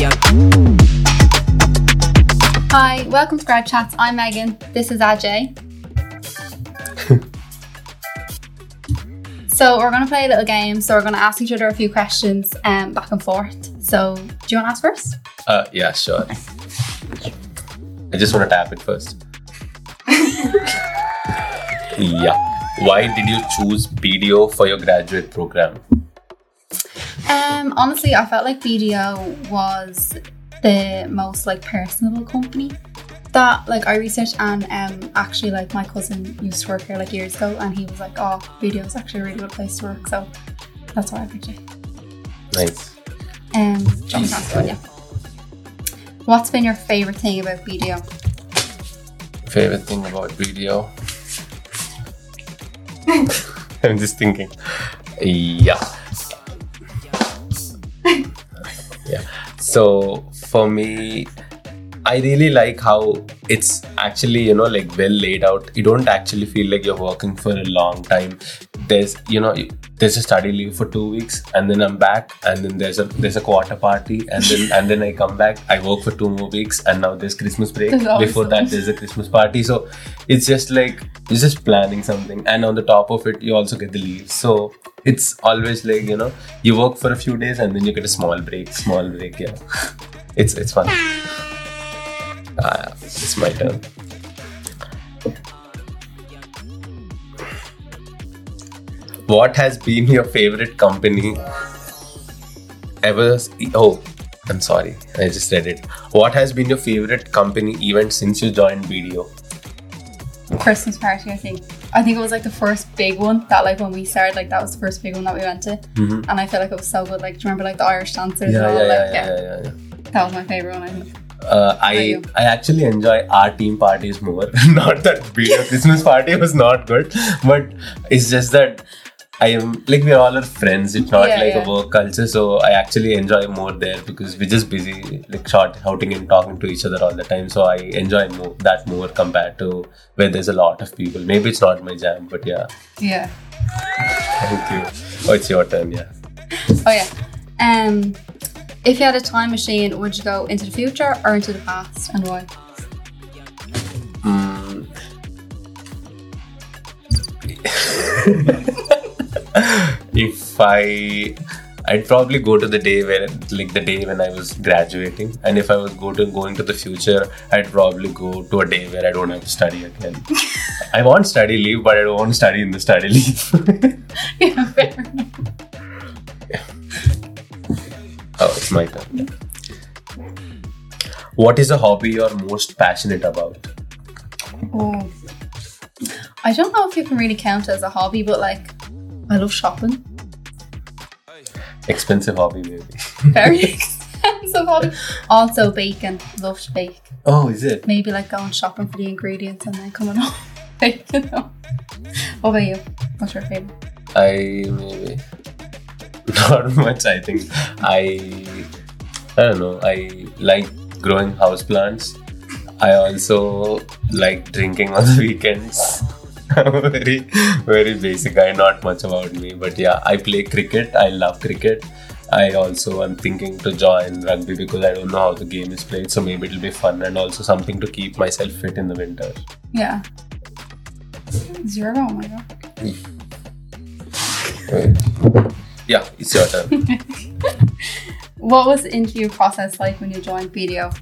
Yep. Hi, welcome to Grad Chats. I'm Megan. This is Ajay. so we're going to play a little game. So we're going to ask each other a few questions um, back and forth. So do you want to ask first? Uh, yeah, sure. I just want to tap it first. yeah. Why did you choose BDO for your graduate program? Um, honestly, I felt like BDO was the most like personable company that like I researched and um actually like my cousin used to work here like years ago and he was like, oh, BDO is actually a really good place to work. So that's why I picked it. Nice. Um, do you want me to ask one? Yeah. What's been your favorite thing about BDO? Favorite thing about BDO? I'm just thinking. Yeah. So for me, I really like how it's actually, you know, like well laid out. You don't actually feel like you're working for a long time. There's, you know, there's a study leave for two weeks, and then I'm back, and then there's a there's a quarter party, and then and then I come back. I work for two more weeks, and now there's Christmas break. Before that, there's a Christmas party. So it's just like you're just planning something, and on the top of it, you also get the leave. So it's always like you know, you work for a few days, and then you get a small break, small break. Yeah, it's it's fun. Uh, it's my turn. What has been your favorite company ever? Oh, I'm sorry, I just read it. What has been your favorite company event since you joined BDO? Christmas party, I think. I think it was like the first big one that like when we started, like that was the first big one that we went to. Mhm. And I feel like it was so good. Like, do you remember like the Irish dancers? Yeah, and all? yeah, like, yeah, yeah, yeah, yeah. That was my favorite one, I think. Uh, I? I actually enjoy our team parties more. not that BDO Christmas party was not good, but it's just that I am like we're all our friends. It's not Yeah, like yeah. a work culture, so I actually enjoy more there because we're just busy, like short, shouting and talking to each other all the time. So I enjoy more that more compared to where there's a lot of people. Maybe it's not my jam, but yeah. Yeah. Thank you. Oh, it's your turn. Yeah. Oh yeah. Um, if you had a time machine, would you go into the future or into the past, and why? Mm. if I I'd probably go to the day where like the day when I was graduating and if I was go to going to the future I'd probably go to a day where I don't have to study again. I want study leave but I don't want to study in the study leave. yeah, fair oh it's my turn. What is a hobby you're most passionate about? Oh. I don't know if you can really count it as a hobby, but like, I love shopping. Expensive hobby maybe. Very expensive hobby. Also, baking. Love to bake. Oh is it? Maybe like going shopping for the ingredients and then coming home baking them. What about you? What's your favorite? I maybe not much. I think I I don't know. I like growing houseplants. I also like drinking on the weekends. I'm very very basic guy. Not much about me, but yeah, I play cricket. I love cricket. I also am thinking to join rugby because I don't know how the game is played. So maybe it'll be fun and also something to keep myself fit in the winter. Yeah. Zero. Oh my god. Yeah, it's your turn. What was the interview process like when you joined BDO?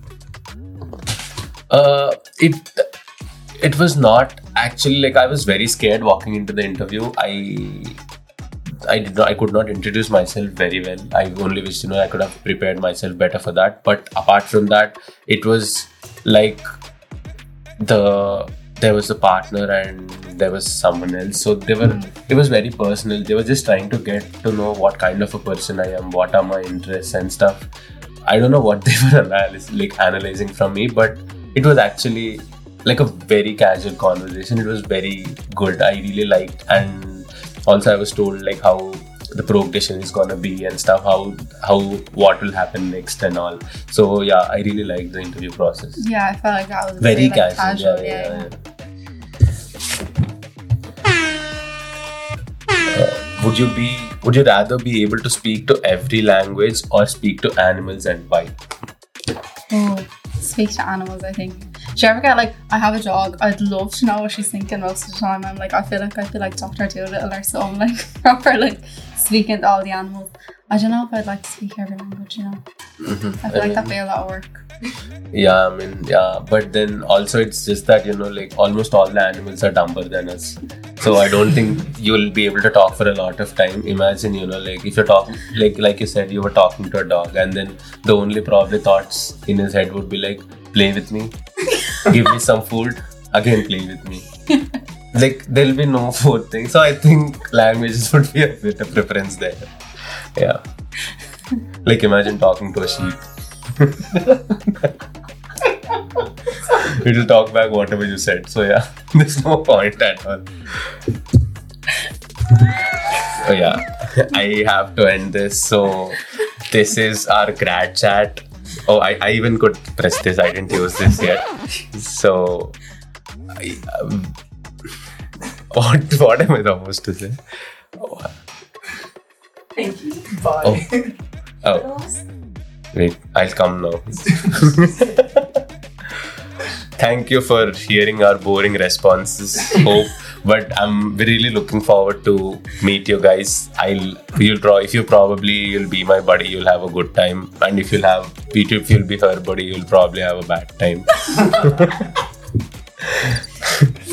Uh, it it was not actually like I was very scared walking into the interview. I I did not I could not introduce myself very well. I only wish you know I could have prepared myself better for that. But apart from that, it was like the there was a partner and there was someone else. So they were it was very personal. They were just trying to get to know what kind of a person I am, what are my interests and stuff. I don't know what they were analyze, like analyzing from me, but it was actually like a very casual conversation. It was very good. I really liked, and also I was told like how the progression is gonna be and stuff. How how what will happen next and all. So yeah, I really liked the interview process. Yeah, I felt like that was Very like, casual. yeah, yeah, yeah. Uh, would you be would you rather be able to speak to every language or speak to animals and why Oh, speak to animals. I think. Do you ever get like, I have a dog. I'd love to know what she's thinking most of the time. I'm like, I feel like I feel like Doctor Dolittle or something like proper like speaking to all the animals. I don't know if I'd like to speak every language. You know, mm-hmm. I feel like that'd um, be a lot of work. Yeah, I mean, yeah, but then also it's just that you know, like almost all the animals are dumber than us. So I don't think you'll be able to talk for a lot of time. Imagine, you know, like if you're talking, like like you said, you were talking to a dog, and then the only probably thoughts in his head would be like, play with me, give me some food, again play with me. like there'll be no fourth thing. So I think languages would be a bit of preference there. Yeah. Like imagine talking to a sheep. It'll talk back whatever you said. So yeah, there's no point at all. So yeah, I have to end this. So this is our grad chat. Oh, I, I even could press this. I didn't use this yet. So, I, um, what what am I supposed to say? Thank you. Bye. Oh, oh. Wait, I'll come now. Thank you for hearing our boring responses. Hope, but I'm really looking forward to meet you guys. I'll you'll draw if you probably you'll be my buddy. You'll have a good time, and if you'll have if you'll be her buddy, you'll probably have a bad time.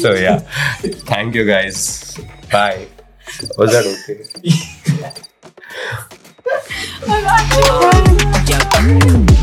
so yeah, thank you guys. Bye. Was that okay? I'm actually crying. Yeah.